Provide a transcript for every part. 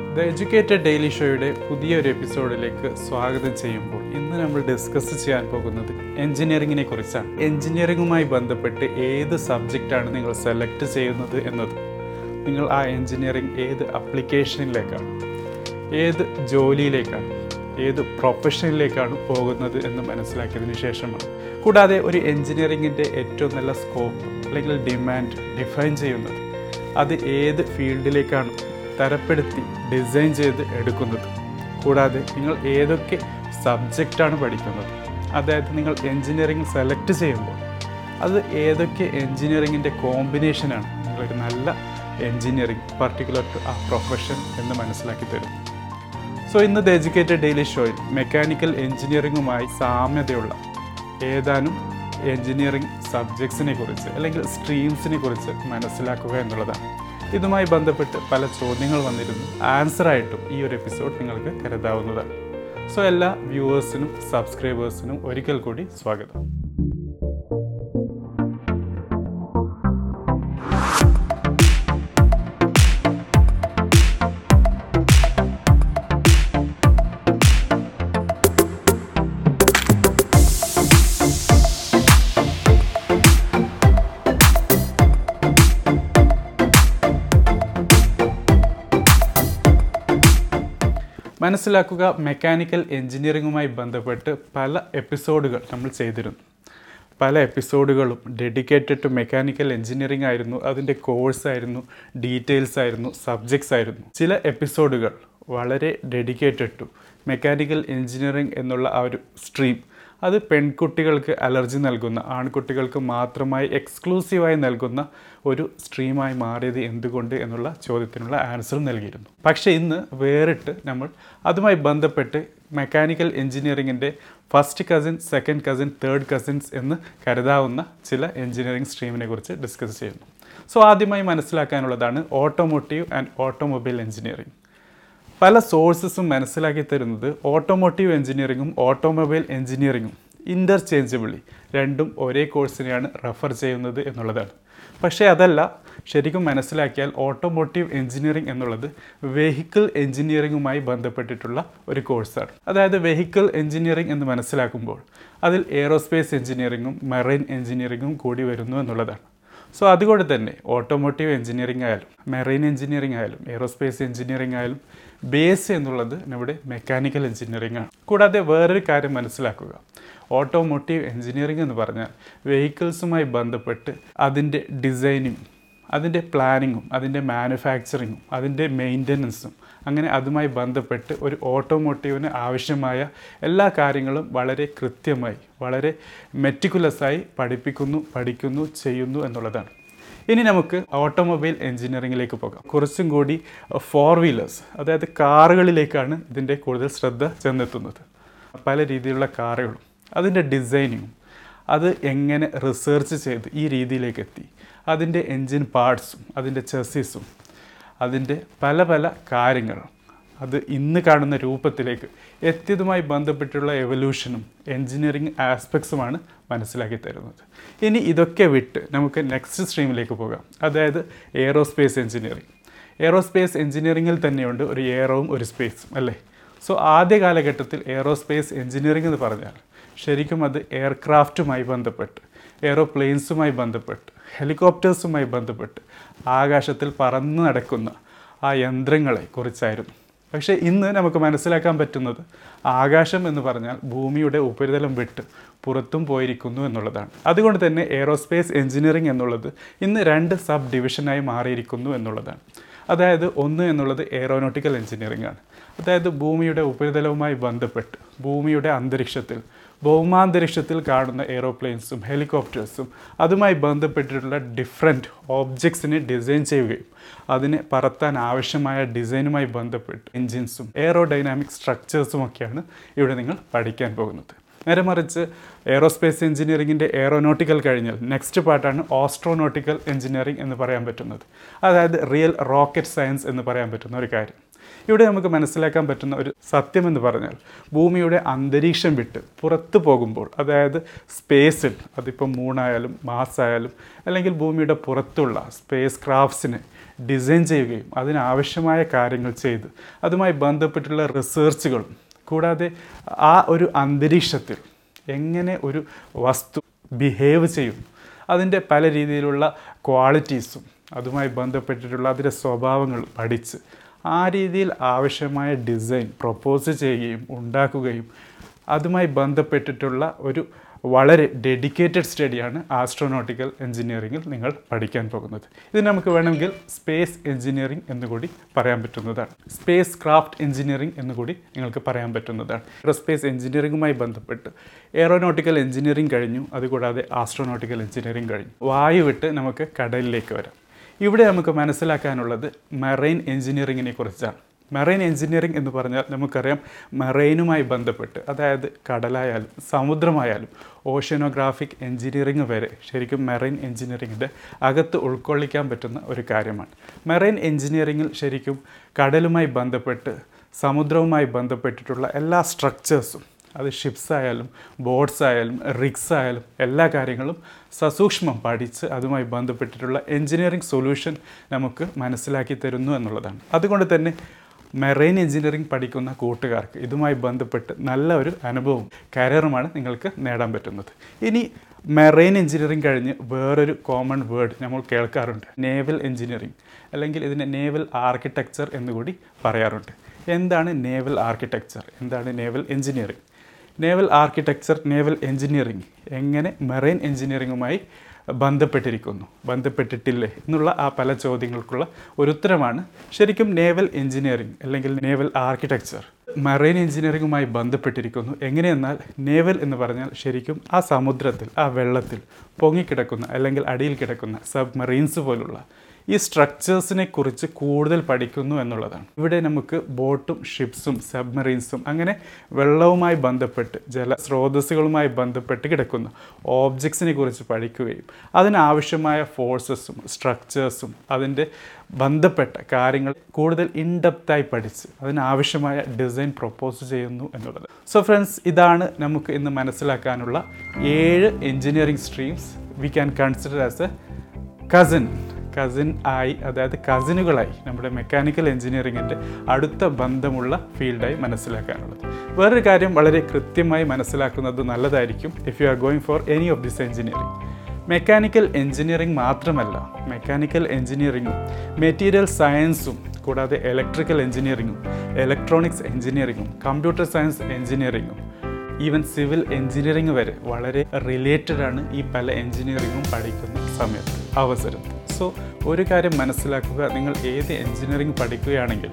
The educated daily ഷോയുടെ പുതിയൊരു എപ്പിസോഡിലേക്ക് സ്വാഗതം ചെയ്യുമ്പോൾ ഇന്ന് നമ്മൾ ഡിസ്കസ് ചെയ്യാൻ പോകുന്നത് എഞ്ചിനീയറിങ്ങിനെ കുറിച്ചാണ്. എഞ്ചിനീയറിങ്ങുമായി ബന്ധപ്പെട്ട് ഏത് സബ്ജക്റ്റാണ് നിങ്ങൾ സെലക്ട് ചെയ്യുന്നത് എന്നത്. നിങ്ങൾ ആ എഞ്ചിനീയറിംഗ് ഏത് അപ്ലിക്കേഷനിലേക്കാണ് ഏത് ജോലിയിലേക്കാണ് ഏത് പ്രൊഫഷനിലേക്കാണ് പോകുന്നത് എന്ന് മനസ്സിലാക്കിയതിന് ശേഷമാണ്. കൂടാതെ ഒരു എഞ്ചിനീയറിങ്ങിന്റെ ഏറ്റവും നല്ല സ്കോപ്പ് അല്ലെങ്കിൽ ഡിമാൻഡ് ഡിഫൈൻ ചെയ്യുന്നത്. അത് ഏത് ഫീൽഡിലേക്കാണ് തരപ്പെടുത്തി ഡിസൈൻ ചെയ്ത് എടുക്കുന്നത്. കൂടാതെ നിങ്ങൾ ഏതൊക്കെ സബ്ജക്റ്റാണ് പഠിക്കുന്നത്. അതായത് നിങ്ങൾ എൻജിനീയറിംഗ് സെലക്ട് ചെയ്യുമ്പോൾ അത് ഏതൊക്കെ എൻജിനീയറിങ്ങിന്റെ കോമ്പിനേഷനാണ് നിങ്ങളൊരു നല്ല എൻജിനീയറിംഗ് പർട്ടിക്കുലർ ടു ആ പ്രൊഫഷൻ എന്ന് മനസ്സിലാക്കി തരും. സോ ഇന്ന് ദ എജ്യൂക്കേറ്റഡ് ഡെയിലി ഷോയിൽ മെക്കാനിക്കൽ എൻജിനീയറിങ്ങുമായി സാമ്യതയുള്ള ഏതാനും എൻജിനീയറിംഗ് സബ്ജക്ട്സിനെ കുറിച്ച് അല്ലെങ്കിൽ സ്ട്രീംസിനെ കുറിച്ച് മനസ്സിലാക്കുക എന്നുള്ളതാണ്. ഇതുമായി ബന്ധപ്പെട്ട് പല ചോദ്യങ്ങൾ വന്നിരുന്നു. ആൻസറായിട്ടും ഈ ഒരു എപ്പിസോഡ് നിങ്ങൾക്ക് കരുതാവുന്നതാണ്. സോ എല്ലാ വ്യൂവേഴ്സിനും സബ്സ്ക്രൈബേഴ്സിനും ഒരിക്കൽ കൂടി സ്വാഗതം. മനസ്സിലാക്കുക മെക്കാനിക്കൽ എൻജിനീയറിങ്ങുമായി ബന്ധപ്പെട്ട് പല എപ്പിസോഡുകൾ നമ്മൾ ചെയ്തിരുന്നു. പല എപ്പിസോഡുകളും ഡെഡിക്കേറ്റഡ് ടു മെക്കാനിക്കൽ എഞ്ചിനീയറിംഗ് ആയിരുന്നു. അതിന്റെ കോഴ്സ് ആയിരുന്നു ഡീറ്റെയിൽസ് ആയിരുന്നു സബ്ജക്ട്സ് ആയിരുന്നു. ചില എപ്പിസോഡുകൾ വളരെ ഡെഡിക്കേറ്റഡ് ടു മെക്കാനിക്കൽ എഞ്ചിനീയറിംഗ് എന്നുള്ള ആ ഒരു സ്ട്രീം അത് പെൺകുട്ടികൾക്ക് അലർജി നൽകുന്ന ആൺകുട്ടികൾക്ക് മാത്രമായി എക്സ്ക്ലൂസീവായി നൽകുന്ന ഒരു സ്ട്രീമായി മാറിയത് എന്തുകൊണ്ട് എന്നുള്ള ചോദ്യത്തിനുള്ള ആൻസർ നൽകിയിരുന്നു. പക്ഷേ ഇന്ന് വേറിട്ട് നമ്മൾ അതുമായി ബന്ധപ്പെട്ട് mechanical എഞ്ചിനീയറിങ്ങിന്റെ first cousin second cousin third cousins എന്ന് കരുതാവുന്ന ചില എഞ്ചിനീയറിംഗ് സ്ട്രീമിനെ കുറിച്ച് ഡിസ്കസ് ചെയ്യുന്നു. സോ ആദ്യമായി മനസ്സിലാക്കാനുള്ളതാണ് ഓട്ടോമോട്ടീവ് ആൻഡ് ഓട്ടോമൊബൈൽ എഞ്ചിനീയറിംഗ് പല സോഴ്സസും മനസ്സിലാക്കി തരുന്നത് ഓട്ടോമോട്ടീവ് എഞ്ചിനീയറിങ്ങും ഓട്ടോമൊബൈൽ എഞ്ചിനീയറിങ്ങും ഇന്റർചേഞ്ചബിളി രണ്ടും ഒരേ കോഴ്സിനെയാണ് റെഫർ ചെയ്യുന്നത് എന്നുള്ളതാണ്. പക്ഷേ അതല്ല ശരിക്കും മനസ്സിലാക്കിയാൽ ഓട്ടോമോട്ടീവ് എഞ്ചിനീയറിംഗ് എന്നുള്ളത് വെഹിക്കിൾ എഞ്ചിനീയറിംഗുമായി ബന്ധപ്പെട്ടിട്ടുള്ള ഒരു കോഴ്സാണ്. അതായത് വെഹിക്കിൾ എഞ്ചിനീയറിംഗ് എന്ന് മനസ്സിലാക്കുമ്പോൾ അതിൽ എയറോസ്പേസ് എഞ്ചിനീയറിംഗും മെറൈൻ എഞ്ചിനീയറിംഗും കൂടി വരുന്നു എന്നുള്ളതാണ്. സോ അതുകൊണ്ട് തന്നെ ഓട്ടോമോട്ടീവ് എഞ്ചിനീയറിംഗ് ആയാലും മെറൈൻ എഞ്ചിനീയറിംഗ് ആയാലും എയറോസ്പേസ് എഞ്ചിനീയറിംഗ് ആയാലും ബേസ് എന്നുള്ളത് നമ്മുടെ മെക്കാനിക്കൽ എഞ്ചിനീയറിംഗ് ആണ്. കൂടാതെ വേറൊരു കാര്യം മനസ്സിലാക്കുക. ഓട്ടോമോട്ടീവ് എഞ്ചിനീയറിംഗ് എന്ന് പറഞ്ഞാൽ വെഹിക്കിൾസുമായി ബന്ധപ്പെട്ട് അതിന്റെ ഡിസൈനിങ്ങും അതിന്റെ പ്ലാനിങ്ങും അതിന്റെ മാനുഫാക്ചറിങ്ങും അതിന്റെ മെയിന്റനൻസും അങ്ങനെ അതുമായി ബന്ധപ്പെട്ട് ഒരു ഓട്ടോമോട്ടീവിന് ആവശ്യമായ എല്ലാ കാര്യങ്ങളും വളരെ കൃത്യമായി വളരെ മെറ്റിക്കുലസായി പഠിപ്പിക്കുന്നു പഠിക്കുന്നു ചെയ്യുന്നു എന്നുള്ളതാണ്. ഇനി നമുക്ക് ഓട്ടോമൊബൈൽ എഞ്ചിനീയറിംഗിലേക്ക് പോകാം. കുറച്ചും കൂടി ഫോർ വീലേഴ്സ് അതായത് കാറുകളിലേക്കാണ് ഇതിന്റെ കൂടുതൽ ശ്രദ്ധ ചെന്നെത്തുന്നത്. പല രീതിയിലുള്ള കാറുകളും അതിന്റെ ഡിസൈനിങ്ങും അത് എങ്ങനെ റിസർച്ച് ചെയ്ത് ഈ രീതിയിലേക്ക് എത്തി അതിന്റെ എൻജിൻ പാർട്സും അതിന്റെ ചെസ്സിസും അതിന്റെ പല പല കാര്യങ്ങളും അത് ഇന്ന് കാണുന്ന രൂപത്തിലേക്ക് എത്തിയതുമായി ബന്ധപ്പെട്ടുള്ള എവല്യൂഷനും എൻജിനീയറിംഗ് ആസ്പെക്ട്സുമാണ് മനസ്സിലാക്കി തരുന്നത്. ഇനി ഇതൊക്കെ വിട്ട് നമുക്ക് നെക്സ്റ്റ് സ്ട്രീമിലേക്ക് പോകാം. അതായത് എയറോസ്പേസ് എഞ്ചിനീയറിംഗ് എയറോസ്പേസ് എഞ്ചിനീയറിംഗിൽ തന്നെയുണ്ട് ഒരു എയറോവും ഒരു സ്പേസും അല്ലേ? സോ ആദ്യ കാലഘട്ടത്തിൽ എയറോസ്പേസ് എഞ്ചിനീയറിംഗ് എന്ന് പറഞ്ഞാൽ ശരിക്കും അത് എയർക്രാഫ്റ്റുമായി ബന്ധപ്പെട്ട് എയറോപ്ലെയിൻസുമായി ബന്ധപ്പെട്ട് ഹെലികോപ്റ്റേഴ്സുമായി ബന്ധപ്പെട്ട് ആകാശത്തിൽ പറന്ന് നടക്കുന്ന ആ യന്ത്രങ്ങളെ കുറിച്ചായിരുന്നു. പക്ഷേ ഇന്ന് നമുക്ക് മനസ്സിലാക്കാൻ പറ്റുന്നത് ആകാശം എന്ന് പറഞ്ഞാൽ ഭൂമിയുടെ ഉപരിതലം വിട്ട് പുറത്തും പോയിരിക്കുന്നു എന്നുള്ളതാണ്. അതുകൊണ്ട് തന്നെ എയറോസ്പേസ് എഞ്ചിനീയറിംഗ് എന്നുള്ളത് ഇന്ന് രണ്ട് സബ് ഡിവിഷനായി മാറിയിരിക്കുന്നു എന്നുള്ളതാണ്. അതായത് ഒന്ന് എന്നുള്ളത് എയറോനോട്ടിക്കൽ എഞ്ചിനീയറിംഗ് ആണ്. അതായത് ഭൂമിയുടെ ഉപരിതലവുമായി ബന്ധപ്പെട്ട് ഭൂമിയുടെ അന്തരീക്ഷത്തിൽ ഭൗമാന്തരീക്ഷത്തിൽ കാണുന്ന എയ്റോപ്ലെയിൻസും ഹെലികോപ്റ്റേഴ്സും അതുമായി ബന്ധപ്പെട്ടിട്ടുള്ള ഡിഫറെന്റ് ഓബ്ജക്ട്സിനെ ഡിസൈൻ ചെയ്യുകയും അതിനെ പറത്താൻ ആവശ്യമായ ഡിസൈനുമായി ബന്ധപ്പെട്ട് എൻജിൻസും എയറോഡൈനാമിക് സ്ട്രക്ചേഴ്സും ഒക്കെയാണ് ഇവിടെ നിങ്ങൾ പഠിക്കാൻ പോകുന്നത്. നേരെ മറിച്ച് എയറോസ്പേസ് എഞ്ചിനീയറിങ്ങിന്റെ എയറോനോട്ടിക്കൽ കഴിഞ്ഞാൽ നെക്സ്റ്റ് പാർട്ടാണ് ഓസ്ട്രോനോട്ടിക്കൽ എഞ്ചിനീയറിംഗ് എന്ന് പറയാൻ പറ്റുന്നത്. അതായത് റിയൽ റോക്കറ്റ് സയൻസ് എന്ന് പറയാൻ പറ്റുന്ന ഒരു കാര്യം. ഇവിടെ നമുക്ക് മനസ്സിലാക്കാൻ പറ്റുന്ന ഒരു സത്യം എന്ന് പറഞ്ഞാൽ ഭൂമിയുടെ അന്തരീക്ഷം വിട്ട് പുറത്തു പോകുമ്പോൾ അതായത് സ്പേസിൽ അതിപ്പോൾ മൂണായാലും മാസായാലും അല്ലെങ്കിൽ ഭൂമിയുടെ പുറത്തുള്ള സ്പേസ് ക്രാഫ്റ്റ്സിനെ ഡിസൈൻ ചെയ്യുകയും അതിനാവശ്യമായ കാര്യങ്ങൾ ചെയ്ത് അതുമായി ബന്ധപ്പെട്ടുള്ള റിസർച്ചുകളും കൂടാതെ ആ ഒരു അന്തരീക്ഷത്തിൽ എങ്ങനെ ഒരു വസ്തു ബിഹേവ് ചെയ്യും അതിന്റെ പല രീതിയിലുള്ള ക്വാളിറ്റീസും അതുമായി ബന്ധപ്പെട്ടിട്ടുള്ള അതിന്റെ സ്വഭാവങ്ങൾ പഠിച്ച് ആ രീതിയിൽ ആവശ്യമായ ഡിസൈൻ പ്രപ്പോസ് ചെയ്യുകയും ഉണ്ടാക്കുകയും അതുമായി ബന്ധപ്പെട്ടിട്ടുള്ള ഒരു വളരെ ഡെഡിക്കേറ്റഡ് സ്റ്റഡിയാണ് ആസ്ട്രോനോട്ടിക്കൽ എഞ്ചിനീയറിംഗിൽ നിങ്ങൾ പഠിക്കാൻ പോകുന്നത്. ഇത് നമുക്ക് വേണമെങ്കിൽ സ്പേസ് എഞ്ചിനീയറിംഗ് എന്നുകൂടി പറയാൻ പറ്റുന്നതാണ്. സ്പേസ് ക്രാഫ്റ്റ് എഞ്ചിനീയറിംഗ് എന്നുകൂടി നിങ്ങൾക്ക് പറയാൻ പറ്റുന്നതാണ്. എയറോസ്പേസ് എഞ്ചിനീയറിംഗുമായി ബന്ധപ്പെട്ട് എയറോനോട്ടിക്കൽ എഞ്ചിനീയറിംഗ് കഴിഞ്ഞു അതുകൂടാതെ ആസ്ട്രോനോട്ടിക്കൽ എഞ്ചിനീയറിംഗ് കഴിഞ്ഞു. വായു വിട്ട് നമുക്ക് കടലിലേക്ക് വരാം. ഇവിടെ നമുക്ക് മനസ്സിലാക്കാനുള്ളത് മറൈൻ എഞ്ചിനീയറിങ്ങിനെ കുറിച്ചാണ്. മെറൈൻ എഞ്ചിനീയറിംഗ് എന്ന് പറഞ്ഞാൽ നമുക്കറിയാം മെറൈനുമായി ബന്ധപ്പെട്ട് അതായത് കടലായാലും സമുദ്രമായാലും ഓഷ്യനോഗ്രാഫിക് എഞ്ചിനീയറിംഗ് വരെ ശരിക്കും മെറൈൻ എഞ്ചിനീയറിങ്ങിന്റെ അകത്ത് ഉൾക്കൊള്ളിക്കാൻ പറ്റുന്ന ഒരു കാര്യമാണ്. മെറൈൻ എഞ്ചിനീയറിങ്ങിൽ ശരിക്കും കടലുമായി ബന്ധപ്പെട്ട് സമുദ്രവുമായി ബന്ധപ്പെട്ടിട്ടുള്ള എല്ലാ സ്ട്രക്ചേഴ്സും അത് ഷിപ്സ് ആയാലും ബോട്ട്സ് ആയാലും റിക്സ് ആയാലും എല്ലാ കാര്യങ്ങളും സസൂക്ഷ്മം പഠിച്ച് അതുമായി ബന്ധപ്പെട്ടിട്ടുള്ള എഞ്ചിനീയറിംഗ് സൊല്യൂഷൻ നമുക്ക് മനസ്സിലാക്കി തരുന്നു എന്നുള്ളതാണ്. അതുകൊണ്ട് തന്നെ മെറൈൻ എഞ്ചിനീയറിംഗ് പഠിക്കുന്ന കൂട്ടുകാർക്ക് ഇതുമായി ബന്ധപ്പെട്ട് നല്ല ഒരു അനുഭവവും കരിയറുമാണ് നിങ്ങൾക്ക് നേടാൻ പറ്റുന്നത്. ഇനി മെറൈൻ എഞ്ചിനീയറിംഗ് കഴിഞ്ഞ് വേറൊരു കോമൺ വേർഡ് നമ്മൾ കേൾക്കാറുണ്ട്. നേവൽ എഞ്ചിനീയറിംഗ് അല്ലെങ്കിൽ ഇതിനെ നേവൽ ആർക്കിടെക്ചർ എന്നുകൂടി പറയാറുണ്ട്. എന്താണ് നേവൽ ആർക്കിടെക്ചർ എന്താണ് naval engineering naval architecture naval engineering എങ്ങനെ മെറൈൻ എഞ്ചിനീയറിംഗുമായി ബന്ധപ്പെട്ടിരിക്കുന്നു? ബന്ധപ്പെട്ടിട്ടില്ലേ? എന്നുള്ള ആ പല ചോദ്യങ്ങൾക്കുള്ള ഒരു ഉത്തരമാണ് ശരിക്കും നേവൽ എഞ്ചിനീയറിംഗ് അല്ലെങ്കിൽ നേവൽ ആർക്കിടെക്ചർ മറൈൻ എഞ്ചിനീയറിംഗുമായി ബന്ധപ്പെട്ടിരിക്കുന്നു. എങ്ങനെയെന്നാൽ നേവൽ എന്ന് പറഞ്ഞാൽ ശരിക്കും ആ സമുദ്രത്തിൽ ആ വെള്ളത്തിൽ പൊങ്ങിക്കിടക്കുന്ന അല്ലെങ്കിൽ അടിയിൽ കിടക്കുന്ന സബ്മറീൻസ് പോലുള്ള ഈ സ്ട്രക്ചേഴ്സിനെ കുറിച്ച് കൂടുതൽ പഠിക്കുന്നു എന്നുള്ളതാണ്. ഇവിടെ നമുക്ക് ബോട്ടും ഷിപ്സും സബ്മറീൻസും അങ്ങനെ വെള്ളവുമായി ബന്ധപ്പെട്ട് ജലസ്രോതസ്സുകളുമായി ബന്ധപ്പെട്ട് കിടക്കുന്ന. ഓബ്ജക്ട്സിനെ കുറിച്ച് പഠിക്കുകയും അതിനാവശ്യമായ ഫോഴ്സസും സ്ട്രക്ചേഴ്സും അതിന്റെ ബന്ധപ്പെട്ട കാര്യങ്ങൾ കൂടുതൽ ഇൻഡെപ്തായി പഠിച്ച് അതിനാവശ്യമായ ഡിസൈൻ പ്രൊപ്പോസ് ചെയ്യുന്നു എന്നുള്ളത്. സോ ഫ്രണ്ട്സ് ഇതാണ് നമുക്ക് ഇന്ന് മനസ്സിലാക്കാനുള്ള ഏഴ് engineering streams we can consider as a cousin cousin ആയി അതായത് കസിനുകളായി നമ്മുടെ മെക്കാനിക്കൽ എഞ്ചിനീയറിങ്ങിന്റെ അടുത്ത ബന്ധമുള്ള ഫീൽഡായി മനസ്സിലാക്കാനുള്ളത്. വേറൊരു കാര്യം വളരെ കൃത്യമായി മനസ്സിലാക്കുന്നത് നല്ലതായിരിക്കും if you are going for any of this engineering mechanical engineering മാത്രമല്ല മെക്കാനിക്കൽ എഞ്ചിനീയറിങ്ങും മെറ്റീരിയൽ സയൻസും കൂടാതെ ഇലക്ട്രിക്കൽ എഞ്ചിനീയറിങ്ങും ഇലക്ട്രോണിക്സ് എഞ്ചിനീയറിങ്ങും കമ്പ്യൂട്ടർ സയൻസ് എഞ്ചിനീയറിങ്ങും ഈവൻ സിവിൽ എഞ്ചിനീയറിംഗ് വരെ വളരെ റിലേറ്റഡ് ആണ് ഈ പല എഞ്ചിനീയറിങ്ങും പഠിക്കുന്ന സമയത്ത് അവസരത്തിൽ. സോ ഒരു കാര്യം മനസ്സിലാക്കുക. നിങ്ങൾ ഏത് എഞ്ചിനീയറിംഗ് പഠിക്കുകയാണെങ്കിൽ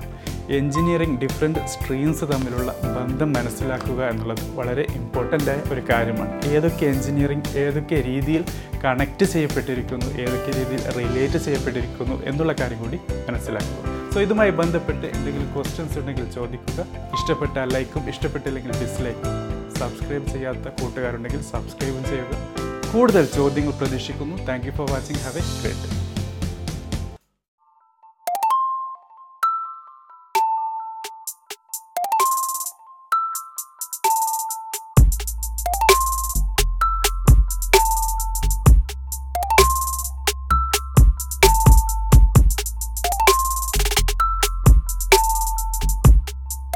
എഞ്ചിനീയറിംഗ് ഡിഫറെന്റ് സ്ട്രീംസ് തമ്മിലുള്ള ബന്ധം മനസ്സിലാക്കുക എന്നുള്ളത് വളരെ ഇമ്പോർട്ടന്റ് ആയ ഒരു കാര്യമാണ്. ഏതൊക്കെ എഞ്ചിനീയറിംഗ് ഏതൊക്കെ രീതിയിൽ കണക്റ്റ് ചെയ്യപ്പെട്ടിരിക്കുന്നു ഏതൊക്കെ രീതിയിൽ റിലേറ്റ് ചെയ്യപ്പെട്ടിരിക്കുന്നു എന്നുള്ള കാര്യം കൂടി മനസ്സിലാക്കുക. സോ ഇതുമായി ബന്ധപ്പെട്ട് എന്തെങ്കിലും ക്വസ്റ്റ്യൻസ് ഉണ്ടെങ്കിൽ ചോദിക്കുക. ഇഷ്ടപ്പെട്ട ലൈക്കും ഇഷ്ടപ്പെട്ടില്ലെങ്കിൽ ഡിസ്ലൈക്കും സബ്സ്ക്രൈബ് ചെയ്യാത്ത കൂട്ടുകാരുണ്ടെങ്കിൽ സബ്സ്ക്രൈബും ചെയ്യുക. കൂടുതൽ ചോദ്യങ്ങൾ പ്രതീക്ഷിക്കുന്നു. Thank you for watching have a great